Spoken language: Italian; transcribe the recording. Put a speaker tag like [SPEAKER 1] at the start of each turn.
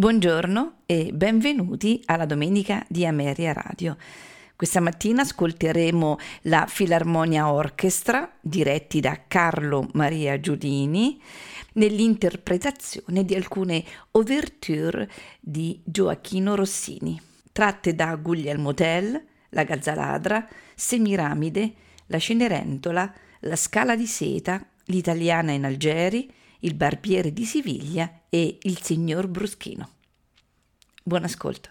[SPEAKER 1] Buongiorno e benvenuti alla domenica di Ameria Radio. Questa mattina ascolteremo la Filarmonia Orchestra, diretti da Carlo Maria Giudini, nell'interpretazione di alcune ouverture di Gioacchino Rossini, tratte da Guglielmo Tell, La Gazzaladra, Semiramide, La Cenerentola, La Scala di Seta, L'Italiana in Algeri, il barbiere di Siviglia e il signor Bruschino. Buon ascolto.